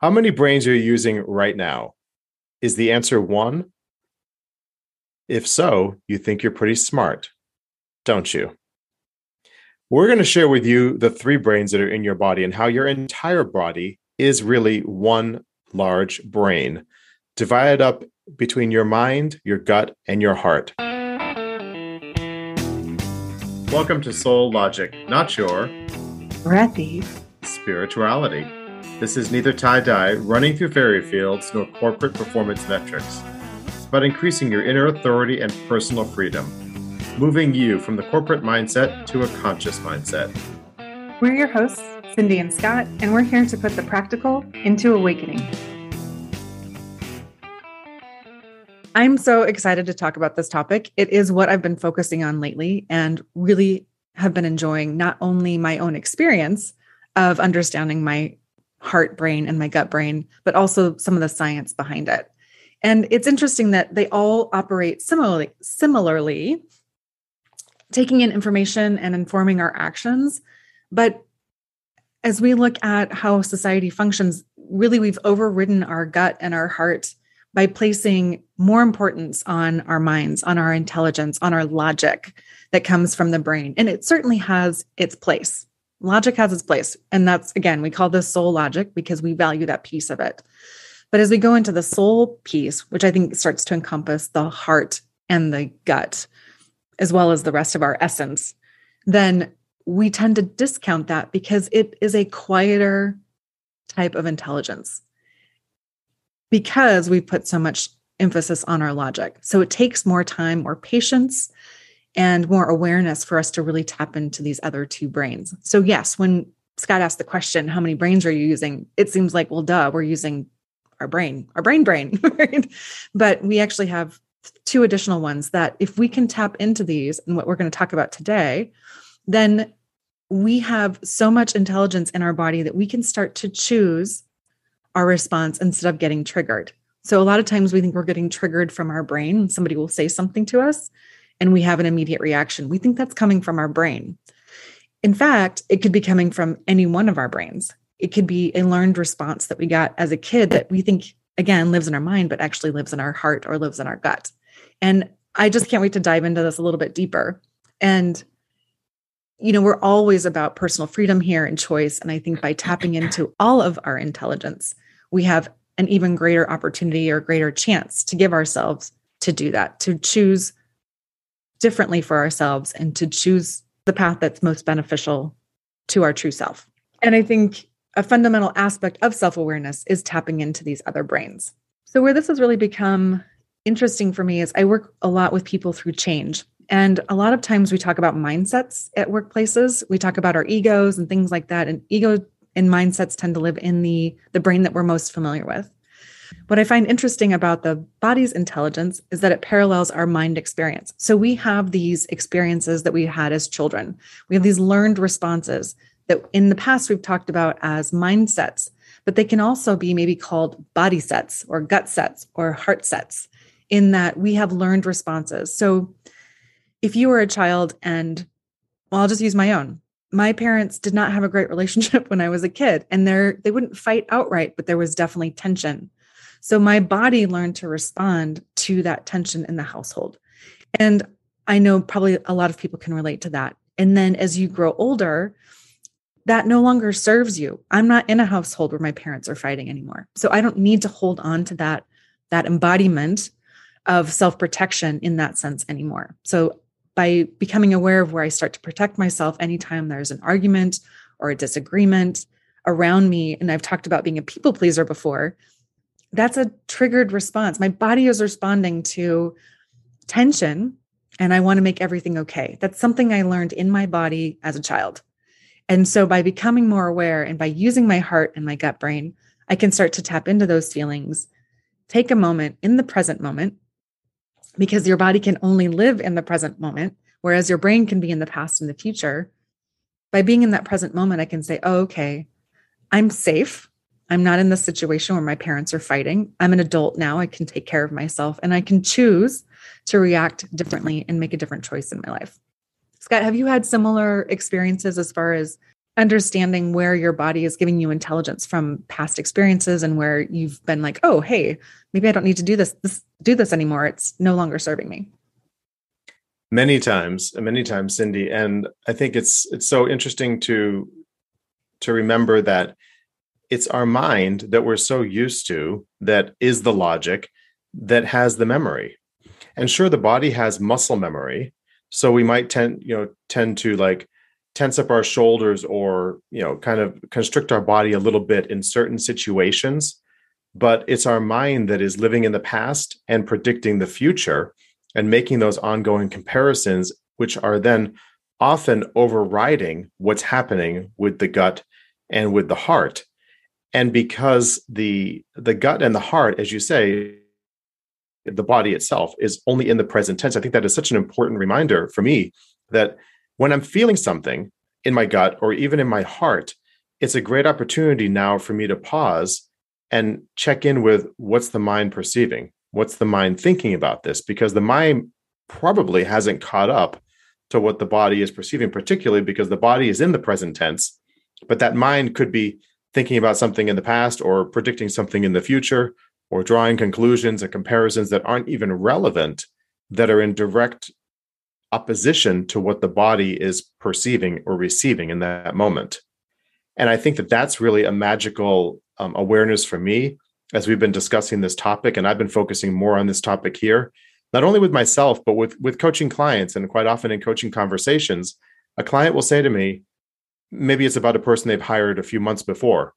How many brains are you using right now? Is the answer one? If so, you think you're pretty smart, don't you? We're going to share with you the three brains that are in your body and how your entire body is really one large brain, divided up between your mind, your gut, and your heart. Welcome to Soul Logic, not your breathy spirituality. This is neither tie dye, running through fairy fields, nor corporate performance metrics. About increasing your inner authority and personal freedom, moving you from the corporate mindset to a conscious mindset. We're your hosts, Cindy and Scott, and we're here to put the practical into awakening. I'm so excited to talk about this topic. It is what I've been focusing on lately and really have been enjoying not only my own experience of understanding my heart brain and my gut brain, but also some of the science behind it. And it's interesting that they all operate similarly, similarly, taking in information and informing our actions. But as we look at how society functions, really we've overridden our gut and our heart by placing more importance on our minds, on our intelligence, on our logic that comes from the brain. And it certainly has its place. Logic has its place. And that's, again, we call this soul logic because we value that piece of it. But as we go into the soul piece, which I think starts to encompass the heart and the gut, as well as the rest of our essence, then we tend to discount that because it is a quieter type of intelligence because we put so much emphasis on our logic. So it takes more time, more patience, and more awareness for us to really tap into these other two brains. So, yes, when Scott asked the question, How many brains are you using? It seems like, well, duh, we're using our brain, our brain brain, right? But we actually have two additional ones that if we can tap into these and what we're going to talk about today, then we have so much intelligence in our body that we can start to choose our response instead of getting triggered. So a lot of times we think we're getting triggered from our brain. Somebody will say something to us and we have an immediate reaction. We think that's coming from our brain. In fact, it could be coming from any one of our brains. It could be a learned response that we got as a kid that we think, again, lives in our mind, but actually lives in our heart or lives in our gut. And I just can't wait to dive into this a little bit deeper. And, you know, we're always about personal freedom here and choice. And I think by tapping into all of our intelligence, we have an even greater opportunity or greater chance to give ourselves to do that, to choose differently for ourselves and to choose the path that's most beneficial to our true self. And I think a fundamental aspect of self awareness is tapping into these other brains. So, where this has really become interesting for me is I work a lot with people through change. And a lot of times we talk about mindsets at workplaces. We talk about our egos and things like that. And ego and mindsets tend to live in the, the brain that we're most familiar with. What I find interesting about the body's intelligence is that it parallels our mind experience. So we have these experiences that we had as children. We have these learned responses that in the past we've talked about as mindsets, but they can also be maybe called body sets or gut sets or heart sets in that we have learned responses. So if you were a child and well, I'll just use my own. My parents did not have a great relationship when I was a kid and they they wouldn't fight outright, but there was definitely tension. So my body learned to respond to that tension in the household. And I know probably a lot of people can relate to that. And then as you grow older, that no longer serves you. I'm not in a household where my parents are fighting anymore. So I don't need to hold on to that that embodiment of self-protection in that sense anymore. So by becoming aware of where I start to protect myself anytime there's an argument or a disagreement around me and I've talked about being a people pleaser before, that's a triggered response. My body is responding to tension and I want to make everything okay. That's something I learned in my body as a child. And so by becoming more aware and by using my heart and my gut brain, I can start to tap into those feelings, take a moment in the present moment, because your body can only live in the present moment, whereas your brain can be in the past and the future. By being in that present moment, I can say, oh, okay, I'm safe. I'm not in the situation where my parents are fighting. I'm an adult now. I can take care of myself and I can choose to react differently and make a different choice in my life. Scott, have you had similar experiences as far as understanding where your body is giving you intelligence from past experiences and where you've been like, oh, hey, maybe I don't need to do this, this do this anymore. It's no longer serving me. Many times, many times, Cindy. And I think it's it's so interesting to to remember that it's our mind that we're so used to that is the logic that has the memory. And sure, the body has muscle memory. So we might tend, you know, tend to like tense up our shoulders or, you know, kind of constrict our body a little bit in certain situations. But it's our mind that is living in the past and predicting the future and making those ongoing comparisons, which are then often overriding what's happening with the gut and with the heart and because the the gut and the heart as you say the body itself is only in the present tense i think that is such an important reminder for me that when i'm feeling something in my gut or even in my heart it's a great opportunity now for me to pause and check in with what's the mind perceiving what's the mind thinking about this? Because the mind probably hasn't caught up to what the body is perceiving particularly because the body is in the present tense but that mind could be thinking about something in the past or predicting something in the future or drawing conclusions and comparisons that aren't even relevant that are in direct opposition to what the body is perceiving or receiving in that moment. And i think that that's really a magical um, awareness for me as we've been discussing this topic and i've been focusing more on this topic here not only with myself but with with coaching clients and quite often in coaching conversations a client will say to me maybe it's about a person they've hired a few months before.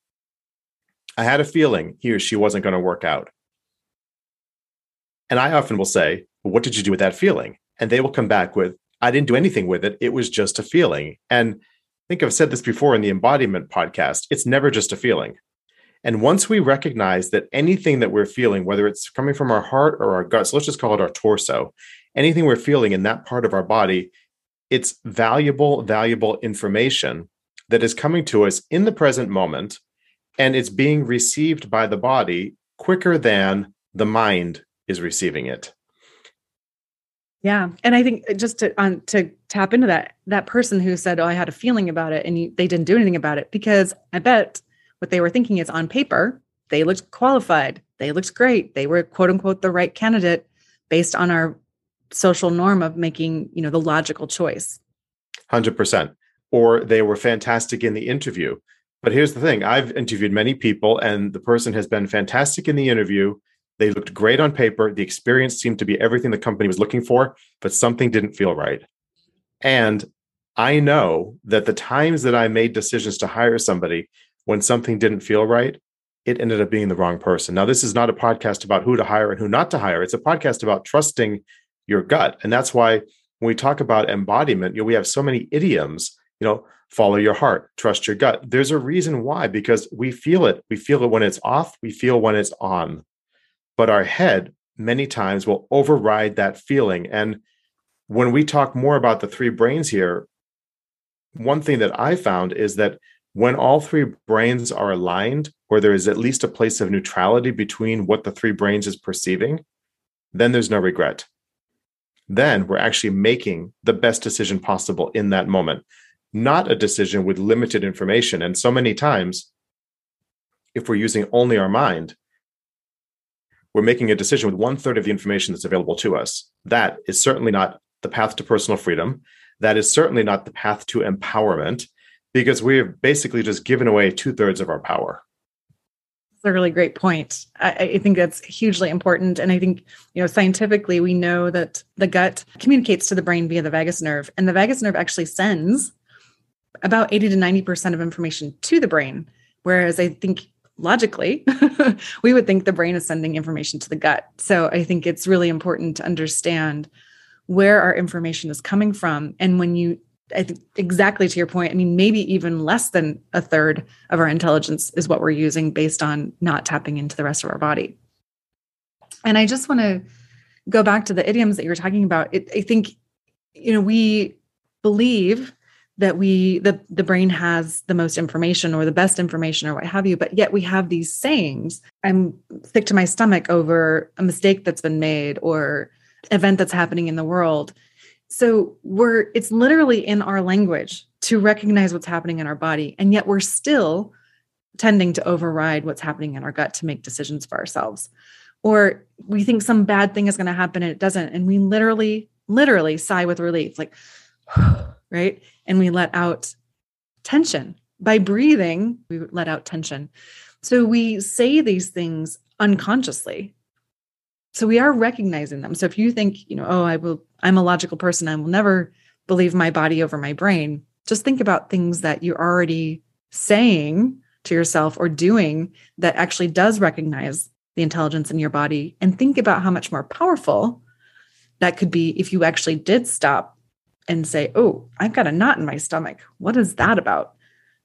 I had a feeling he or she wasn't going to work out. And I often will say, well, What did you do with that feeling? And they will come back with, I didn't do anything with it. It was just a feeling. And I think I've said this before in the embodiment podcast it's never just a feeling. And once we recognize that anything that we're feeling, whether it's coming from our heart or our gut, so let's just call it our torso, anything we're feeling in that part of our body, it's valuable, valuable information that is coming to us in the present moment and it's being received by the body quicker than the mind is receiving it. Yeah and i think uh, just to to tap into that that person who said oh i had a feeling about it and you, they didn't do anything about it because i bet what they were thinking is on paper they looked qualified they looked great they were quote unquote the right candidate based on our social norm of making you know the logical choice. 100% or they were fantastic in the interview. But here's the thing I've interviewed many people, and the person has been fantastic in the interview. They looked great on paper. The experience seemed to be everything the company was looking for, but something didn't feel right. And I know that the times that I made decisions to hire somebody when something didn't feel right, it ended up being the wrong person. Now, this is not a podcast about who to hire and who not to hire. It's a podcast about trusting your gut. And that's why when we talk about embodiment, you know, we have so many idioms you know follow your heart trust your gut. There's a reason why because we feel it. We feel it when it's off we feel when it's on. But our head many times will override that feeling. And when we talk more about the three brains here one thing that i found is that when all three brains are aligned or there is at least a place of neutrality between what the three brains is perceiving then there's no regret. Then we're actually making the best decision possible in that moment not a decision with limited information. And so many times, if we're using only our mind, we're making a decision with one third of the information that's available to us. That is certainly not the path to personal freedom. That is certainly not the path to empowerment because we've basically just given away two thirds of our power. That's a really great point. I, I, think that's hugely important. And I think, you know, scientifically, we know that the gut communicates to the brain via the vagus nerve, and the vagus nerve actually sends about 80 to 90% of information to the brain. Whereas I think logically, we would think the brain is sending information to the gut. So I think it's really important to understand where our information is coming from. And when you, I think exactly to your point, I mean, maybe even less than a third of our intelligence is what we're using based on not tapping into the rest of our body. And I just want to go back to the idioms that you were talking about. It, I think, you know, we believe that we the the brain has the most information or the best information or what have you but yet we have these sayings i'm sick to my stomach over a mistake that's been made or event that's happening in the world So we're it's literally in our language to recognize what's happening in our body and yet we're still tending to override what's happening in our gut to make decisions for ourselves. Or we think some bad thing is going to happen and it doesn't and we literally literally sigh with relief like right? And we let out tension. By breathing, we let out tension. So we say these things unconsciously. So we are recognizing them. So if you think, you know, oh, I will, I'm a logical person, I will never believe my body over my brain, just think about things that you're already saying to yourself or doing that actually does recognize the intelligence in your body and think about how much more powerful that could be if you actually did stop and say, Oh, I've got a knot in my stomach. What is that about?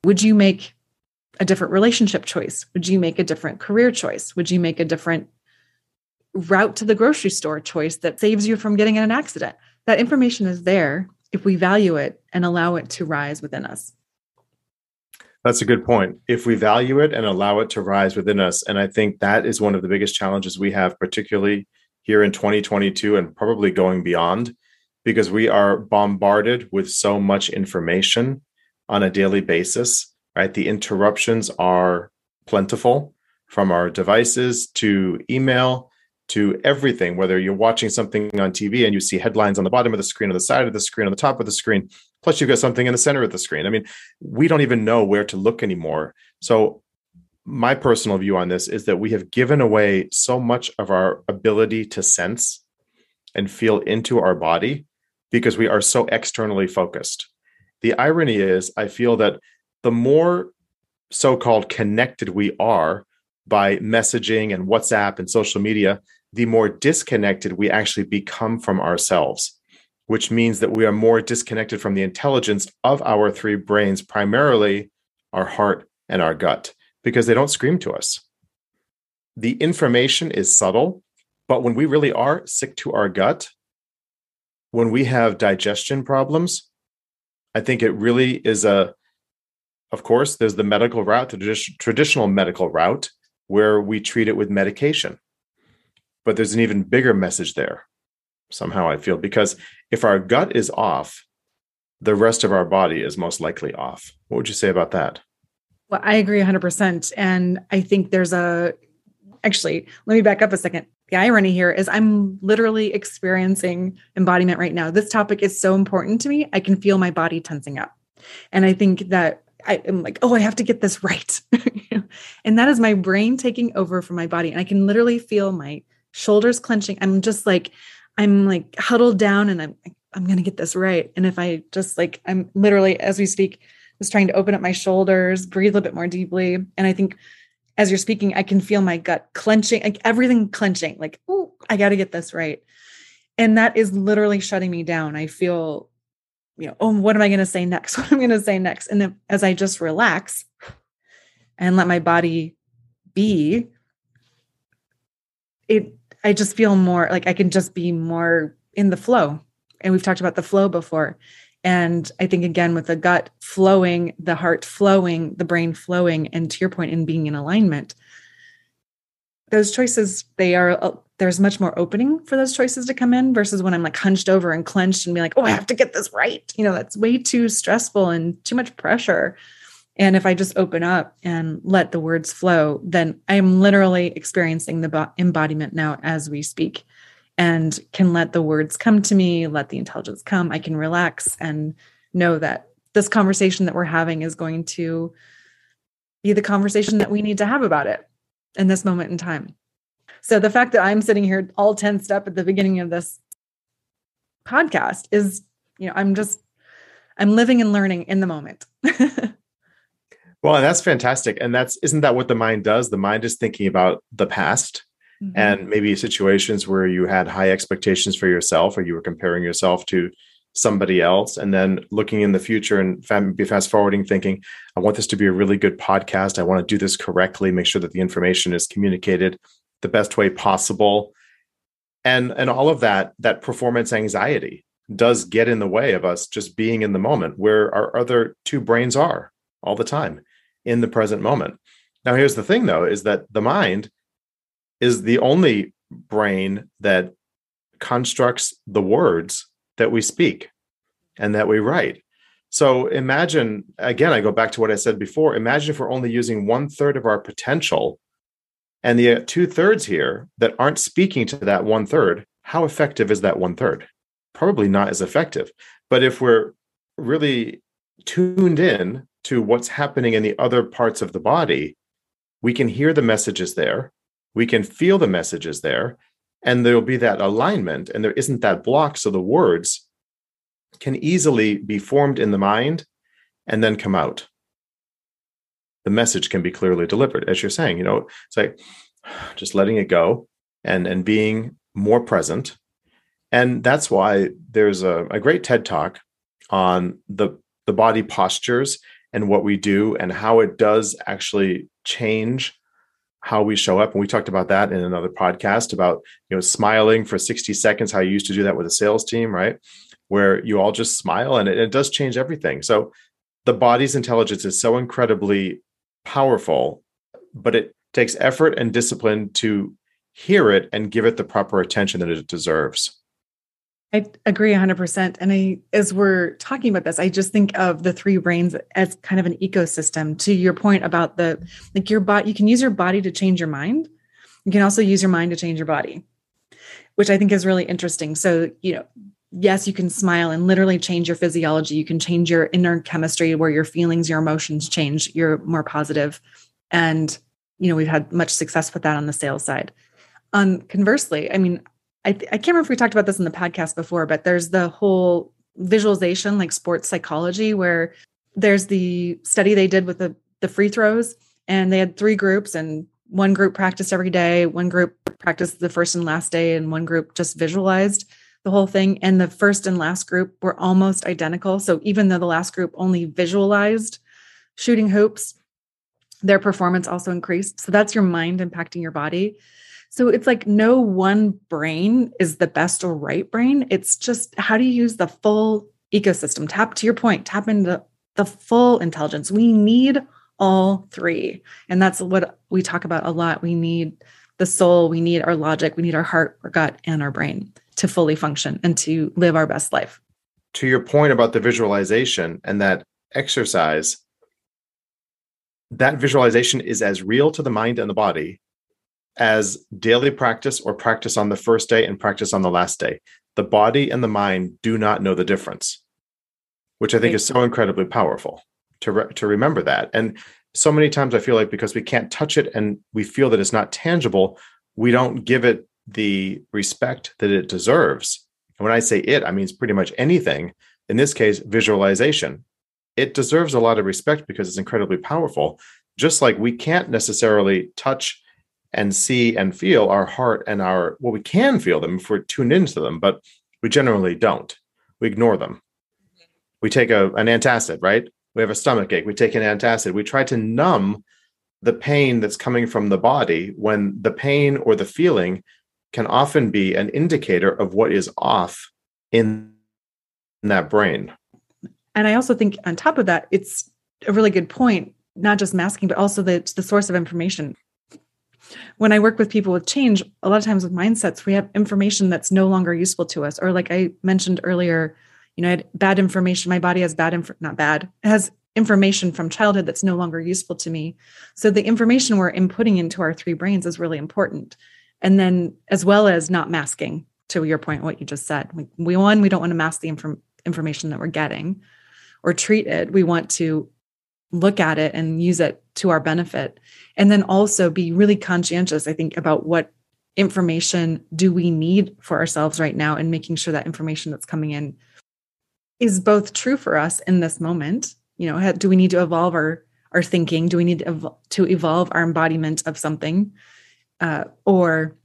Would you make a different relationship choice? Would you make a different career choice? Would you make a different route to the grocery store choice that saves you from getting in an accident? That information is there if we value it and allow it to rise within us. That's a good point. If we value it and allow it to rise within us, and I think that is one of the biggest challenges we have, particularly here in 2022 and probably going beyond, because we are bombarded with so much information on a daily basis, right? The interruptions are plentiful from our devices to email to everything, whether you're watching something on TV and you see headlines on the bottom of the screen, on the side of the screen, on the top of the screen, plus you've got something in the center of the screen. I mean, we don't even know where to look anymore. So, my personal view on this is that we have given away so much of our ability to sense and feel into our body because we are so externally focused. The irony is, I feel that the more so called connected we are by messaging and WhatsApp and social media, the more disconnected we actually become from ourselves, which means that we are more disconnected from the intelligence of our three brains, primarily our heart and our gut, because they don't scream to us. The information is subtle, but when we really are sick to our gut, when we have digestion problems, I think it really is a, of course, there's the medical route, the traditional medical route, where we treat it with medication. But there's an even bigger message there, somehow I feel, because if our gut is off, the rest of our body is most likely off. What would you say about that? Well, I agree 100%. And I think there's a, actually, let me back up a second the irony here is I'm literally experiencing embodiment right now. This topic is so important to me. I can feel my body tensing up. And I think that I am like, oh, I have to get this right. and that is my brain taking over from my body. And I can literally feel my shoulders clenching. I'm just like, I'm like huddled down and I'm I'm gonna get this right. And if I just like I'm literally as we speak, just trying to open up my shoulders, breathe a little bit more deeply. And I think as you're speaking, I can feel my gut clenching, like everything clenching, like, oh, I got to get this right. And that is literally shutting me down. I feel, you know, oh, what am I going to say next? What am I going to say next? And then as I just relax and let my body be, it, I just feel more like I can just be more in the flow. And we've talked about the flow before. And I think again, with the gut flowing, the heart flowing, the brain flowing, and to your point, in being in alignment, those choices, they are, uh, there's much more opening for those choices to come in versus when I'm like hunched over and clenched and be like, oh, I have to get this right. You know, that's way too stressful and too much pressure. And if I just open up and let the words flow, then I'm literally experiencing the embodiment now as we speak and can let the words come to me, let the intelligence come. I can relax and know that this conversation that we're having is going to be the conversation that we need to have about it in this moment in time. So the fact that I'm sitting here all tensed up at the beginning of this podcast is, you know, I'm just I'm living and learning in the moment. well, that's fantastic. And that's isn't that what the mind does? The mind is thinking about the past mm-hmm. and maybe situations where you had high expectations for yourself or you were comparing yourself to somebody else and then looking in the future and be fast forwarding thinking i want this to be a really good podcast. I want to do this correctly make sure that the information is communicated the best way possible. And and all of that that performance anxiety does get in the way of us just being in the moment where our other two brains are all the time in the present moment. Now here's the thing though is that the mind is the only brain that constructs the words that we speak and that we write. So imagine, again, I go back to what I said before. Imagine if we're only using one third of our potential and the two thirds here that aren't speaking to that one third. How effective is that one third? Probably not as effective. But if we're really tuned in to what's happening in the other parts of the body, we can hear the messages there, we can feel the messages there, and there'll be that alignment, and there isn't that block. So the words can easily be formed in the mind and then come out. The message can be clearly delivered, as you're saying. You know, it's like just letting it go and and being more present. And that's why there's a, a great TED talk on the the body postures and what we do and how it does actually change how we show up and we talked about that in another podcast about you know smiling for 60 seconds how you used to do that with a sales team right where you all just smile and it, it does change everything. So the body's intelligence is so incredibly powerful, but it takes effort and discipline to hear it and give it the proper attention that it deserves. I agree 100%. And I, as we're talking about this, I just think of the three brains as kind of an ecosystem. To your point about the, like your body, you can use your body to change your mind. You can also use your mind to change your body, which I think is really interesting. So, you know, yes, you can smile and literally change your physiology. You can change your inner chemistry where your feelings, your emotions change. You're more positive. And, you know, we've had much success with that on the sales side. Um, conversely, I mean, I, th- I can't remember if we talked about this in the podcast before, but there's the whole visualization, like sports psychology, where there's the study they did with the, the free throws, and they had three groups, and one group practiced every day, one group practiced the first and last day, and one group just visualized the whole thing. And the first and last group were almost identical. So even though the last group only visualized shooting hoops, their performance also increased. So that's your mind impacting your body. So it's like no one brain is the best or right brain. It's just how do you use the full ecosystem? Tap to your point, tap into the full intelligence. We need all three. And that's what we talk about a lot. We need the soul, we need our logic, we need our heart, our gut, and our brain to fully function and to live our best life. To your point about the visualization and that exercise, that visualization is as real to the mind and the body as daily practice or practice on the first day and practice on the last day. The body and the mind do not know the difference, which I think is so incredibly powerful to re- to remember that. And so many times I feel like because we can't touch it and we feel that it's not tangible, we don't give it the respect that it deserves. And when I say it, I mean it's pretty much anything. In this case, visualization. It deserves a lot of respect because it's incredibly powerful. Just like we can't necessarily touch and see and feel our heart and our well, we can feel them if we're tuned into them, but we generally don't. We ignore them. We take a, an antacid, right? We have a stomach ache. We take an antacid. We try to numb the pain that's coming from the body when the pain or the feeling can often be an indicator of what is off in that brain. And I also think on top of that, it's a really good point, not just masking, but also the, the source of information. When I work with people with change, a lot of times with mindsets, we have information that's no longer useful to us. Or like I mentioned earlier, you know, I had bad information. My body has bad, inf- not bad, has information from childhood that's no longer useful to me. So the information we're inputting into our three brains is really important and then as well as not masking to your point what you just said we, we one we don't want to mask the inform, information that we're getting or treat it we want to look at it and use it to our benefit. And then also be really conscientious i think about what information do we need for ourselves right now and making sure that information that's coming in is both true for us in this moment. You know do we need to evolve our our thinking? Do we need to, ev- to evolve our embodiment of something? Uh, or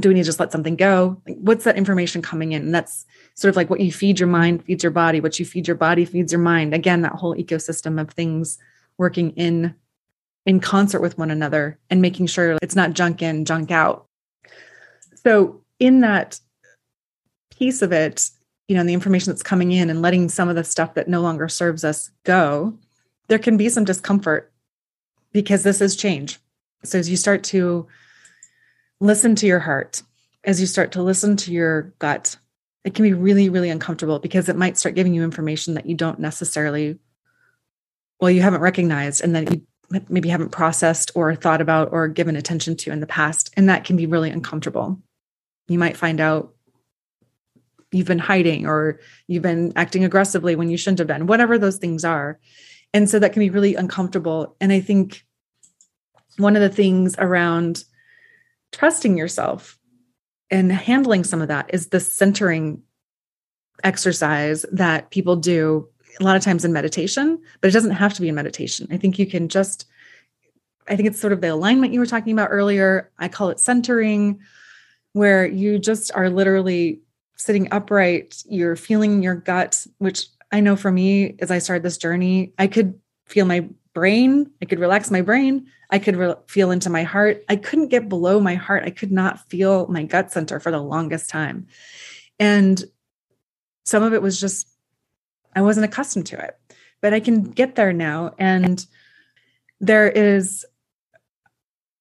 do we need to just let something go? Like, what's that information coming in? And that's sort of like what you feed your mind feeds your body. What you feed your body feeds your mind. Again that whole ecosystem of things working in in concert with one another and making sure it's not junk in junk out. So in that piece of it you know the information that's coming in and letting some of the stuff that no longer serves us go there can be some discomfort because this is change. So as you start to listen to your heart, as you start to listen to your gut, it can be really, really uncomfortable because it might start giving you information that you don't necessarily, well, you haven't recognized and that you maybe haven't processed or thought about or given attention to in the past. And that can be really uncomfortable. You might find out you've been hiding or you've been acting aggressively when you shouldn't have been, whatever those things are. And so that can be really uncomfortable. And I think one of the things around trusting yourself and handling some of that is the centering exercise that people do a lot of times in meditation, but it doesn't have to be in meditation. I think you can just, I think it's sort of the alignment you were talking about earlier. I call it centering, where you just are literally sitting upright, you're feeling your gut, which I know for me, as I started this journey, I could feel my brain, I could relax my brain, I could re- feel into my heart. I couldn't get below my heart. I could not feel my gut center for the longest time. And some of it was just, I wasn't accustomed to it, but I can get there now. And there is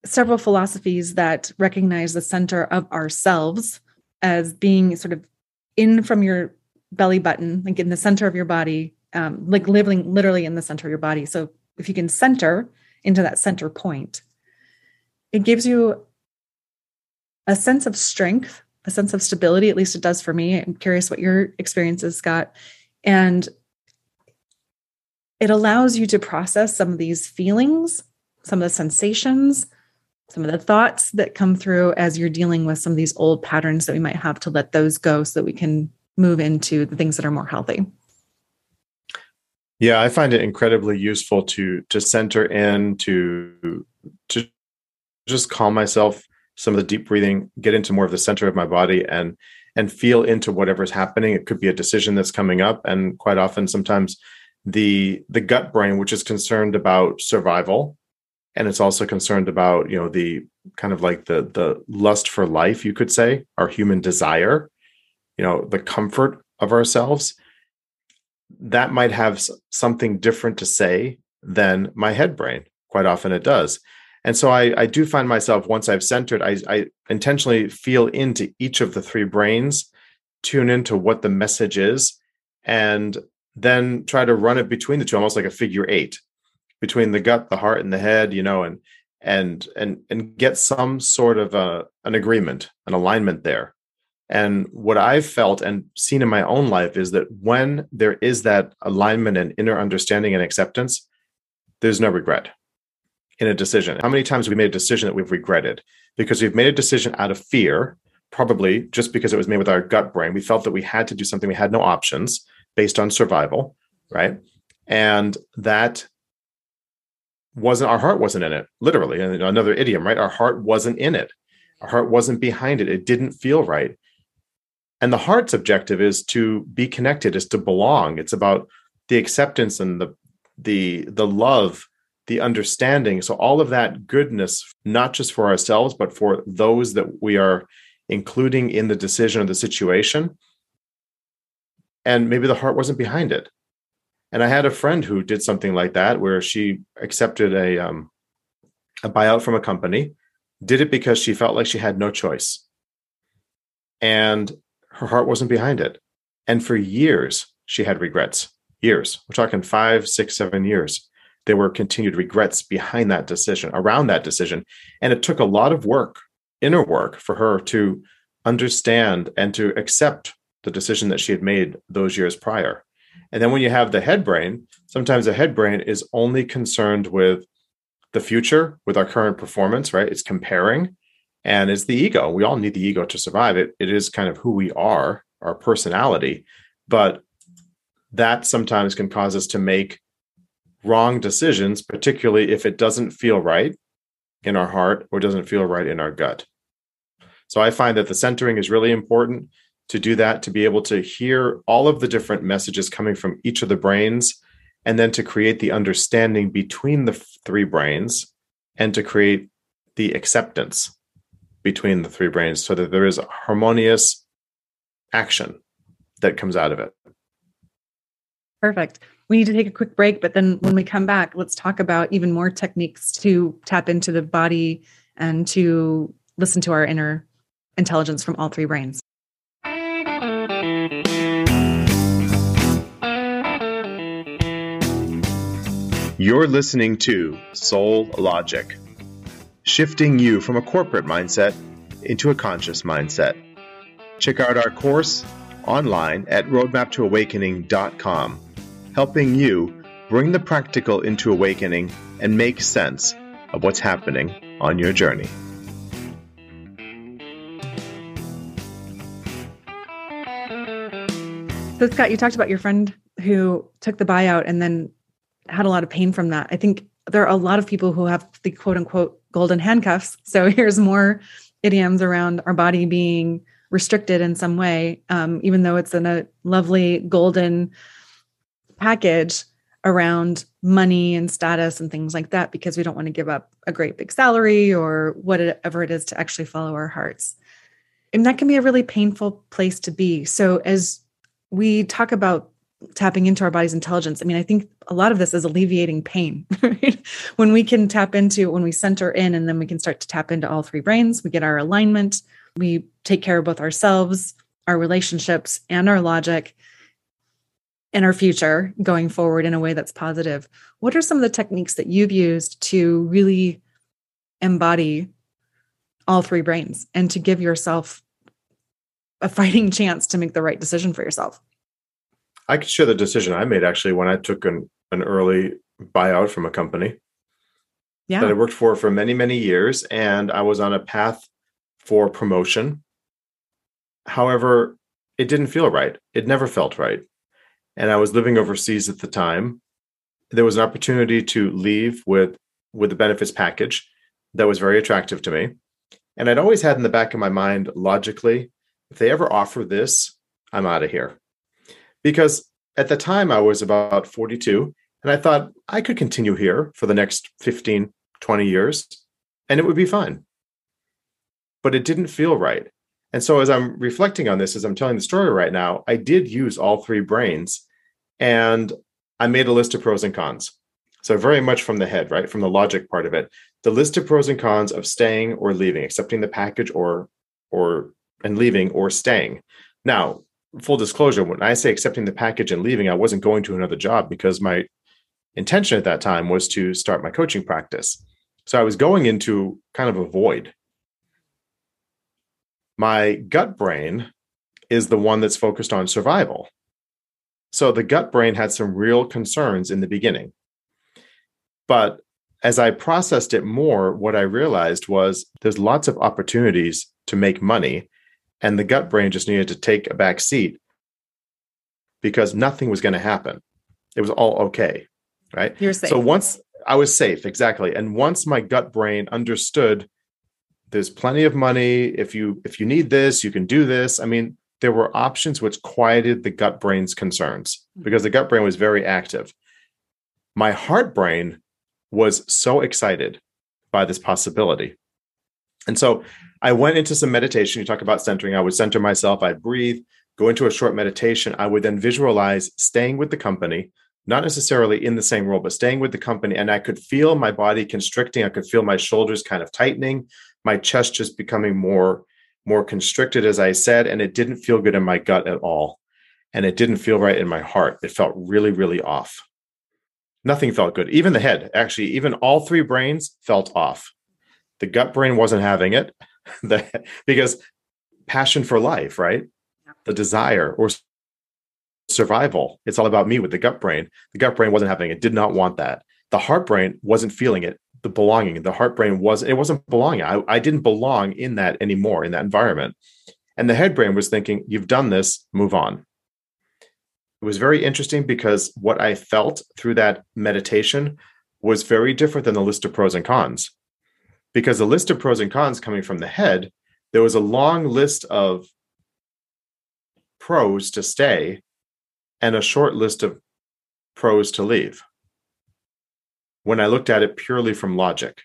several philosophies that recognize the center of ourselves as being sort of in from your belly button, like in the center of your body, um, like living literally in the center of your body. So if you can center, into that center point, it gives you a sense of strength, a sense of stability. At least it does for me. I'm curious what your experience has Scott. And it allows you to process some of these feelings, some of the sensations, some of the thoughts that come through as you're dealing with some of these old patterns that we might have to let those go so that we can move into the things that are more healthy. Yeah, I find it incredibly useful to to center in to to just calm myself, some of the deep breathing, get into more of the center of my body and and feel into whatever's happening. It could be a decision that's coming up and quite often sometimes the the gut brain which is concerned about survival and it's also concerned about, you know, the kind of like the the lust for life, you could say, our human desire, you know, the comfort of ourselves that might have something different to say than my head brain. Quite often it does. And so I, I do find myself, once I've centered, I, I intentionally feel into each of the three brains, tune into what the message is, and then try to run it between the two, almost like a figure eight between the gut, the heart, and the head, you know, and and and and get some sort of a, an agreement, an alignment there. And what I've felt and seen in my own life is that when there is that alignment and inner understanding and acceptance, there's no regret in a decision. How many times have we made a decision that we've regretted because we've made a decision out of fear, probably just because it was made with our gut brain. We felt that we had to do something, we had no options based on survival, right? And that wasn't our heart wasn't in it, literally. And another idiom, right? Our heart wasn't in it. Our heart wasn't behind it. It didn't feel right and the heart's objective is to be connected is to belong it's about the acceptance and the the the love the understanding so all of that goodness not just for ourselves but for those that we are including in the decision or the situation and maybe the heart wasn't behind it and i had a friend who did something like that where she accepted a um a buyout from a company did it because she felt like she had no choice and her heart wasn't behind it. And for years, she had regrets. Years. We're talking five, six, seven years. There were continued regrets behind that decision, around that decision. And it took a lot of work, inner work, for her to understand and to accept the decision that she had made those years prior. And then when you have the head brain, sometimes the head brain is only concerned with the future, with our current performance, right? It's comparing and it's the ego. We all need the ego to survive. It it is kind of who we are, our personality, but that sometimes can cause us to make wrong decisions, particularly if it doesn't feel right in our heart or doesn't feel right in our gut. So I find that the centering is really important to do that, to be able to hear all of the different messages coming from each of the brains, and then to create the understanding between the three brains and to create the acceptance between the three brains so that there is a harmonious action that comes out of it. Perfect we need to take a quick break, but then when we come back, let's talk about even more techniques to tap into the body and to listen to our inner intelligence from all three brains. You're listening to Soul Logic, shifting you from a corporate mindset into a conscious mindset. Check out our course online at roadmaptoawakening.com helping you bring the practical into awakening and make sense of what's happening on your journey. So, Scott, you talked about your friend who took the buyout and then had a lot of pain from that. I think there are a lot of people who have the quote unquote golden handcuffs. So, here's more idioms around our body being restricted in some way, um, even though it's in a lovely golden package around money and status and things like that, because we don't want to give up a great big salary or whatever it is to actually follow our hearts. And that can be a really painful place to be. So, as we talk about tapping into our body's intelligence, I mean, I think a lot of this is alleviating pain. Right? when we can tap into, when we center in, and then we can start to tap into all three brains, we get our alignment, we take care of both ourselves, our relationships, and our logic and our future going forward in a way that's positive. What are some of the techniques that you've used to really embody all three brains and to give yourself a fighting chance to make the right decision for yourself? I could share the decision I made actually when I took an, an early buyout from a company yeah. that I worked for for many, many years. And I was on a path for promotion. However, it didn't feel right. It never felt right. And I was living overseas at the time. There was an opportunity to leave with with the benefits package that was very attractive to me. And I'd always had in the back of my mind logically, if they ever offer this, I'm out of here. Because at the time I was about 42 and I thought I could continue here for the next 15, 20 years and it would be fine but it didn't feel right. And so as I'm reflecting on this, as I'm telling the story right now, I did use all three brains and I made a list of pros and cons. So very much from the head, right? From the logic part of it. The list of pros and cons of staying or leaving, accepting the package or or and leaving or staying. Now, full disclosure, when I say accepting the package and leaving, I wasn't going to another job because my intention at that time was to start my coaching practice. So I was going into kind of a void my gut brain is the one that's focused on survival. So the gut brain had some real concerns in the beginning. But as I processed it more, what I realized was there's lots of opportunities to make money. And the gut brain just needed to take a back seat because nothing was going to happen. It was all okay. Right. You're safe. So once I was safe, exactly. And once my gut brain understood there's plenty of money. If you if you need this you can do this. I mean there were options which quieted the gut brain's concerns mm-hmm. because the gut brain was very active. My heart brain was so excited by this possibility. And so i went into some meditation. You talk about centering. I would center myself. I'd breathe go into a short meditation. I would then visualize staying with the company not necessarily in the same role but staying with the company. And i could feel my body constricting. I could feel my shoulders kind of tightening my chest just becoming more more constricted as i said and it didn't feel good in my gut at all. And it didn't feel right in my heart. It felt really really off. Nothing felt good. Even the head actually even all three brains felt off. The gut brain wasn't having it because passion for life right? The desire or survival. It's all about me with the gut brain. The gut brain wasn't having it did not want that. The heart brain wasn't feeling it the belonging. The heart brain was it wasn't belonging. I, I didn't belong in that anymore in that environment. And the head brain was thinking, you've done this, move on. It was very interesting because what I felt through that meditation was very different than the list of pros and cons. Because the list of pros and cons coming from the head, there was a long list of pros to stay and a short list of pros to leave when I looked at it purely from logic.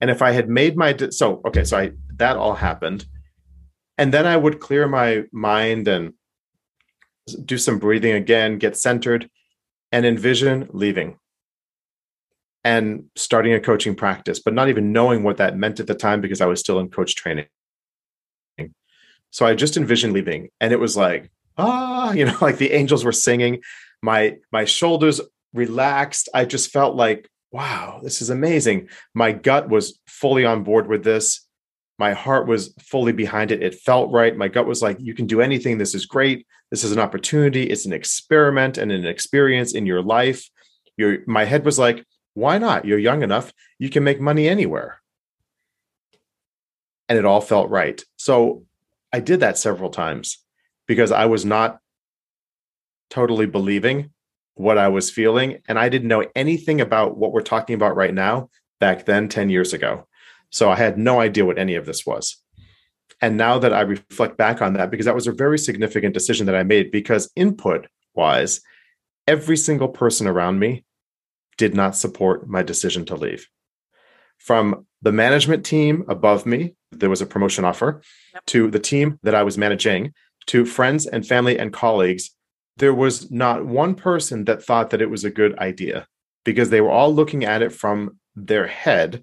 And if I had made my de- so okay, so I that all happened, and then I would clear my mind and do some breathing again, get centered, and envision leaving and starting a coaching practice, but not even knowing what that meant at the time because I was still in coach training. So I just envisioned leaving, and it was like ah, you know, like the angels were singing. My my shoulders relaxed. I just felt like, wow, this is amazing. My gut was fully on board with this. My heart was fully behind it. It felt right. My gut was like, you can do anything. This is great. This is an opportunity. It's an experiment and an experience in your life. Your my head was like, why not? You're young enough. You can make money anywhere. And it all felt right. So I did that several times because I was not totally believing what I was feeling. And I didn't know anything about what we're talking about right now back then, 10 years ago. So I had no idea what any of this was. And now that I reflect back on that, because that was a very significant decision that I made, because input wise, every single person around me did not support my decision to leave. From the management team above me, there was a promotion offer, yep. to the team that I was managing, to friends and family and colleagues, there was not one person that thought that it was a good idea because they were all looking at it from their head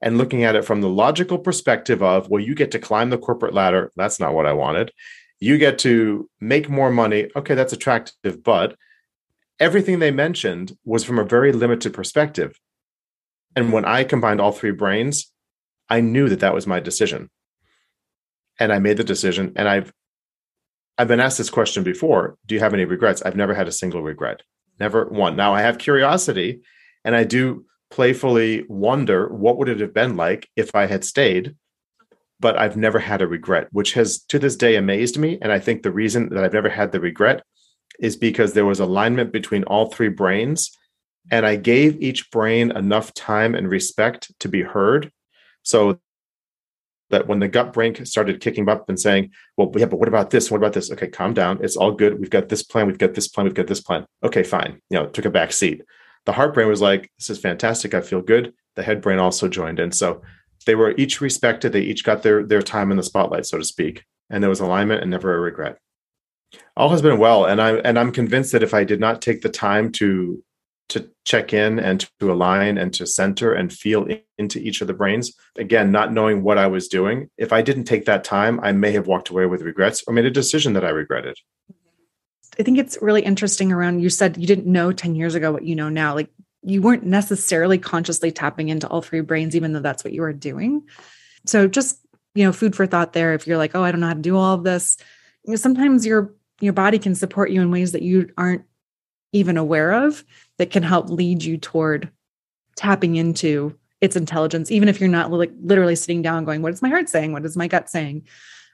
and looking at it from the logical perspective of, well, you get to climb the corporate ladder. That's not what I wanted. You get to make more money. Okay, that's attractive, but everything they mentioned was from a very limited perspective. And when I combined all three brains, I knew that that was my decision. And I made the decision. And I've I've been asked this question before. Do you have any regrets? I've never had a single regret. Never one. Now I have curiosity and I do playfully wonder what would it have been like if I had stayed. But I've never had a regret, which has to this day amazed me. And I think the reason that I've never had the regret is because there was alignment between all three brains. And I gave each brain enough time and respect to be heard. So that when the gut brain started kicking up and saying, well, yeah, but what about this? What about this? Okay, calm down. It's all good. We've got this plan. We've got this plan. We've got this plan. Okay, fine. You know, took a back seat. The heart brain was like, this is fantastic. I feel good. The head brain also joined in. So they were each respected. They each got their their time in the spotlight, so to speak. And there was alignment and never a regret. All has been well. And I'm, and I'm convinced that if I did not take the time to to check in and to align and to center and feel into each of the brains. Again, not knowing what I was doing. If I didn't take that time, I may have walked away with regrets or made a decision that I regretted. I think it's really interesting around you said you didn't know 10 years ago what you know now. Like you weren't necessarily consciously tapping into all three brains, even though that's what you were doing. So just, you know, food for thought there. If you're like, oh, I don't know how to do all of this, you know, sometimes your your body can support you in ways that you aren't even aware of that can help lead you toward tapping into its intelligence, even if you're not like literally sitting down going, What is my heart saying? What is my gut saying?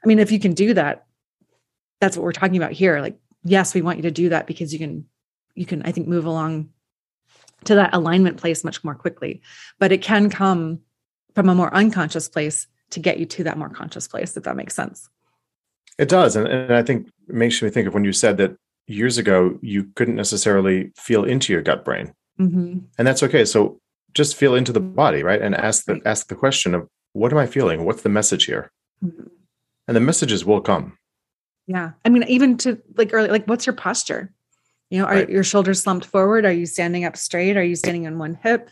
I mean, if you can do that, that's what we're talking about here. Like, yes, we want you to do that because you can, you can, I think, move along to that alignment place much more quickly. But it can come from a more unconscious place to get you to that more conscious place, if that makes sense. It does. And, and I think it makes me think of when you said that years ago you couldn't necessarily feel into your gut brain. Mm-hmm. and that's okay. So just feel into the body right? And ask the ask the question of what am i feeling? What's the message here? Mm-hmm. and the messages will come. Yeah. I mean even to like early like what's your posture? You know are right. your shoulders slumped forward? Are you standing up straight? Are you standing on one hip?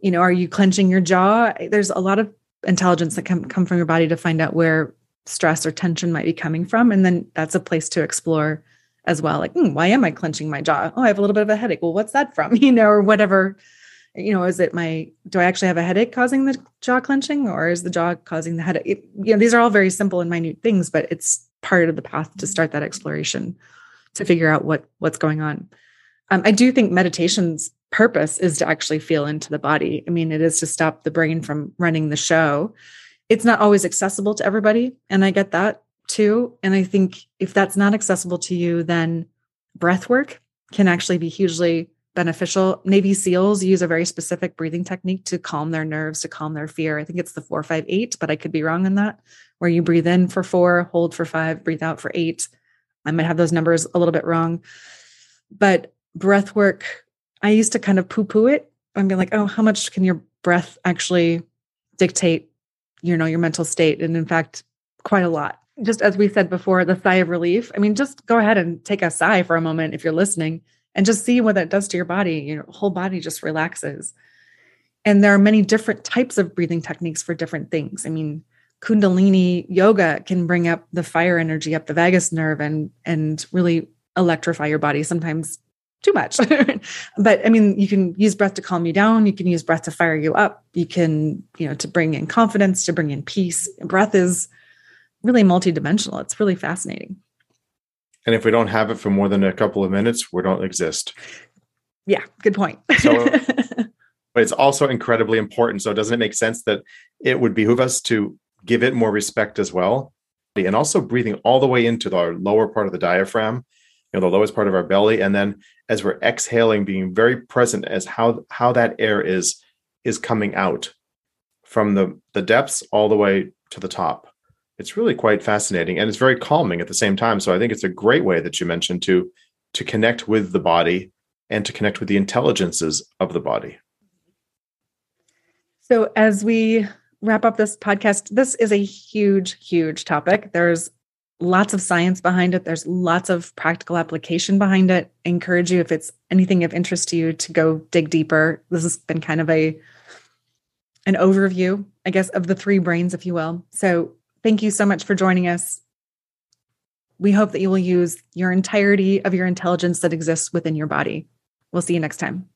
You know are you clenching your jaw? There's a lot of intelligence that can come from your body to find out where stress or tension might be coming from. And then that's a place to explore as well. Like, hmm, why am I clenching my jaw? Oh, I have a little bit of a headache. Well, what's that from? You know, or whatever. You know, is it my, do I actually have a headache causing the jaw clenching or is the jaw causing the headache? It, you know, these are all very simple and minute things, but it's part of the path to start that exploration to figure out what what's going on. Um, I do think meditation's purpose is to actually feel into the body. I mean, it is to stop the brain from running the show. It's not always accessible to everybody, and I get that too. And I think if that's not accessible to you, then breath work can actually be hugely beneficial. Navy SEALs use a very specific breathing technique to calm their nerves, to calm their fear. I think it's the four, five, eight, but I could be wrong on that, where you breathe in for four, hold for five, breathe out for eight. I might have those numbers a little bit wrong. But breath work, I used to kind of poo poo it and be like, oh, how much can your breath actually dictate, you know, your mental state? And in fact, quite a lot just as we said before, the sigh of relief. I mean, just go ahead and take a sigh for a moment if you're listening and just see what that does to your body. Your whole body just relaxes. And there are many different types of breathing techniques for different things. I mean, Kundalini yoga can bring up the fire energy up the vagus nerve and and really electrify your body. Sometimes too much. but I mean, you can use breath to calm you down. You can use breath to fire you up. You can, you know, to bring in confidence, to bring in peace. Breath is really multidimensional. It's really fascinating. And if we don't have it for more than a couple of minutes, we don't exist. Yeah, good point. so, but it's also incredibly important. So, doesn't it make sense that it would behoove us to give it more respect as well? And also breathing all the way into our lower part of the diaphragm you know the lowest part of our belly and then as we're exhaling being very present as how how that air is is coming out from the the depths all the way to the top it's really quite fascinating and it's very calming at the same time so i think it's a great way that you mentioned to to connect with the body and to connect with the intelligences of the body so as we wrap up this podcast this is a huge huge topic there's lots of science behind it. There's lots of practical application behind it. I encourage you, if it's anything of interest to you, to go dig deeper. This has been kind of a an overview, I guess, of the three brains, if you will. So thank you so much for joining us. We hope that you will use your entirety of your intelligence that exists within your body. We'll see you next time.